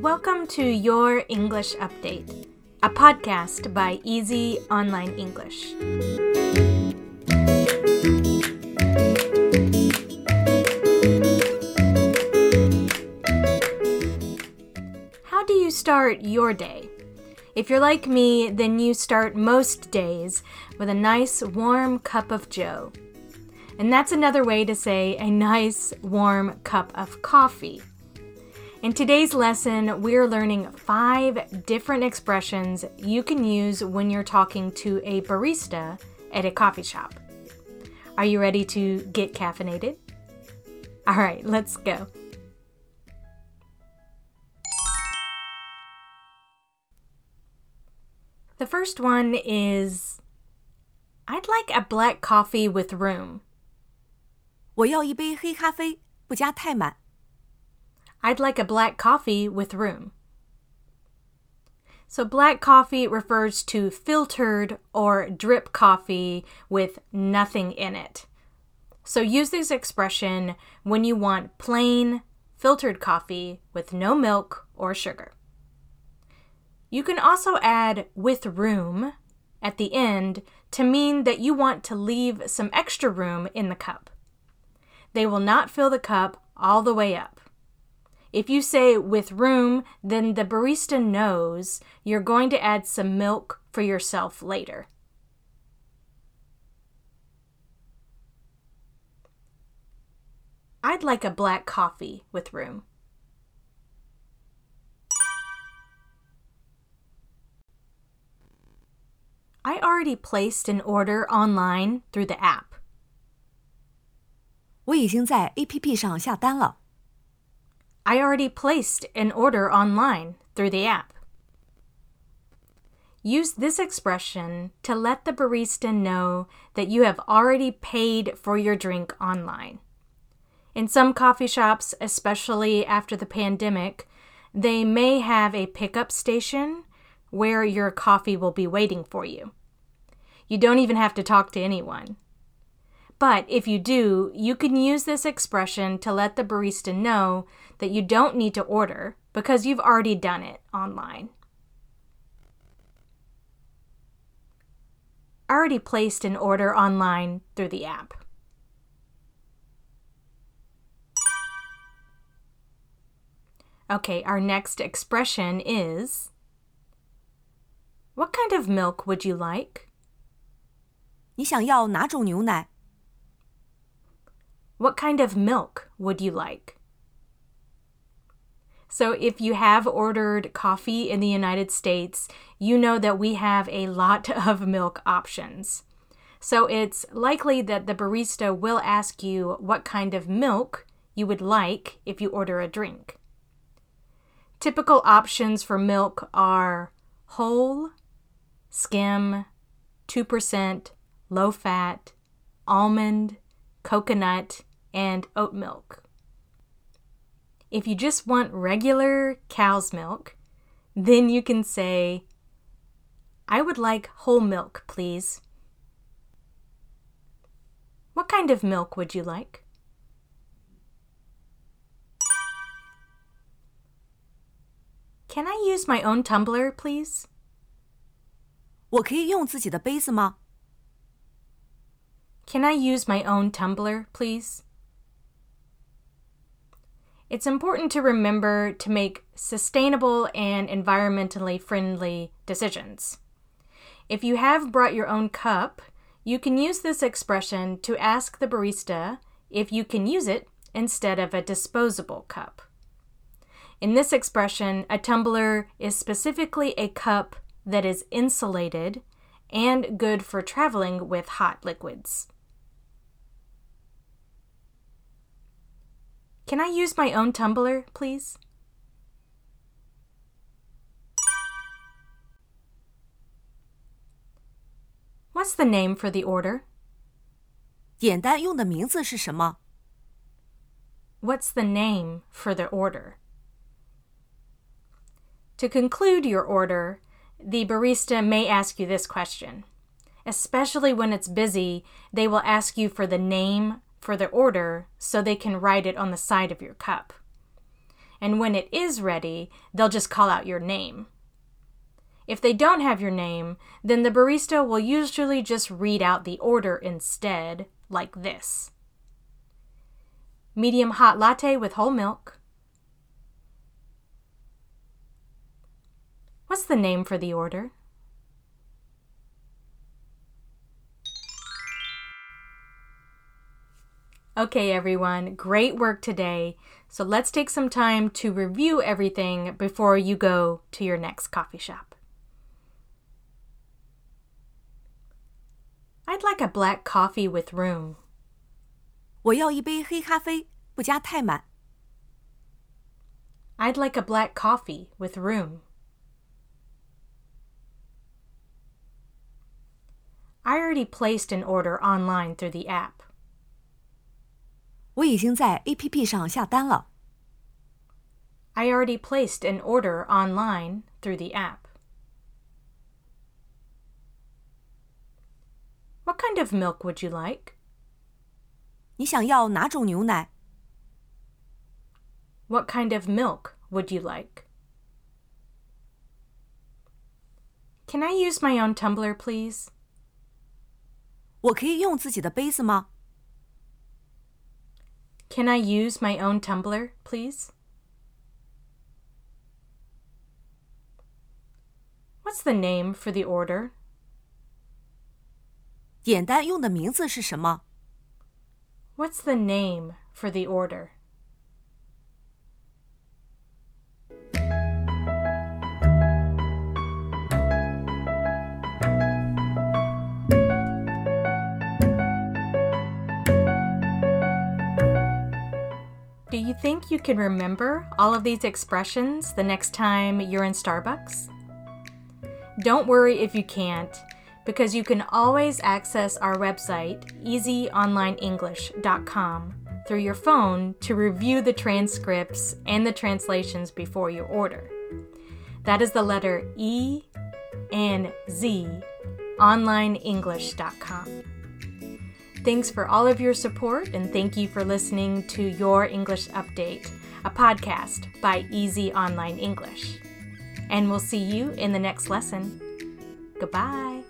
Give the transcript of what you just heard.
Welcome to Your English Update, a podcast by Easy Online English. How do you start your day? If you're like me, then you start most days with a nice warm cup of joe. And that's another way to say a nice warm cup of coffee. In today's lesson, we're learning five different expressions you can use when you're talking to a barista at a coffee shop. Are you ready to get caffeinated? All right, let's go. The first one is I'd like a black coffee with room. 我要一杯黑咖啡，不加太满。 I'd like a black coffee with room. So, black coffee refers to filtered or drip coffee with nothing in it. So, use this expression when you want plain, filtered coffee with no milk or sugar. You can also add with room at the end to mean that you want to leave some extra room in the cup. They will not fill the cup all the way up. If you say with room, then the barista knows you're going to add some milk for yourself later. I'd like a black coffee with room. I already placed an order online through the app. 我已经在 APP 上下单了。 I already placed an order online through the app. Use this expression to let the barista know that you have already paid for your drink online. In some coffee shops, especially after the pandemic, they may have a pickup station where your coffee will be waiting for you. You don't even have to talk to anyone. But if you do, you can use this expression to let the barista know that you don't need to order because you've already done it online. Already placed an order online through the app. Okay, our next expression is What kind of milk would you like? 你想要哪种牛奶 ？what kind of milk would you like? So, if you have ordered coffee in the United States, you know that we have a lot of milk options. So, it's likely that the barista will ask you what kind of milk you would like if you order a drink. Typical options for milk are whole, skim, 2%, low fat, almond, coconut, and oat milk. If you just want regular cow's milk, then you can say, I would like whole milk, please. What kind of milk would you like? Can I use my own tumbler, please? 我可以用自己的杯子吗？Can I use my own tumbler, please? It's important to remember to make sustainable and environmentally friendly decisions. If you have brought your own cup, you can use this expression to ask the barista if you can use it instead of a disposable cup. In this expression, a tumbler is specifically a cup that is insulated and good for traveling with hot liquids. Can I use my own tumbler, please? What's the name for the order? 点单用的名字是什么？What's the name for the order? To conclude your order, the barista may ask you this question. Especially when it's busy, they will ask you for the name for the order so they can write it on the side of your cup. and when it is ready, they'll just call out your name. If they don't have your name, then the barista will usually just read out the order instead, like this Medium hot latte with whole milk. What's the name for the order? Okay, everyone, great work today. So let's take some time to review everything before you go to your next coffee shop. I'd like a black coffee with room. 我要一杯黑咖啡，不加太满。I'd like a black coffee with room. I already placed an order online through the app. 我已经在 APP 上下单了。I already placed an order online through the app. What kind of milk would you like? 你想要哪种牛奶？ What kind of milk would you like? Can I use my own tumbler, please? 我可以用自己的杯子吗？ Can I use my own tumbler, please? What's the name for the order? 点单用的名字是什么？ What's the name for the order? You think you can remember all of these expressions the next time you're in Starbucks? Don't worry if you can't, because you can always access our website, ezonlineenglish.com, through your phone to review the transcripts and the translations before you order. That is the letter E and Z, onlineenglish.com. Thanks for all of your support, and thank you for listening to Your English Update, a podcast by Easy Online English. And we'll see you in the next lesson. Goodbye.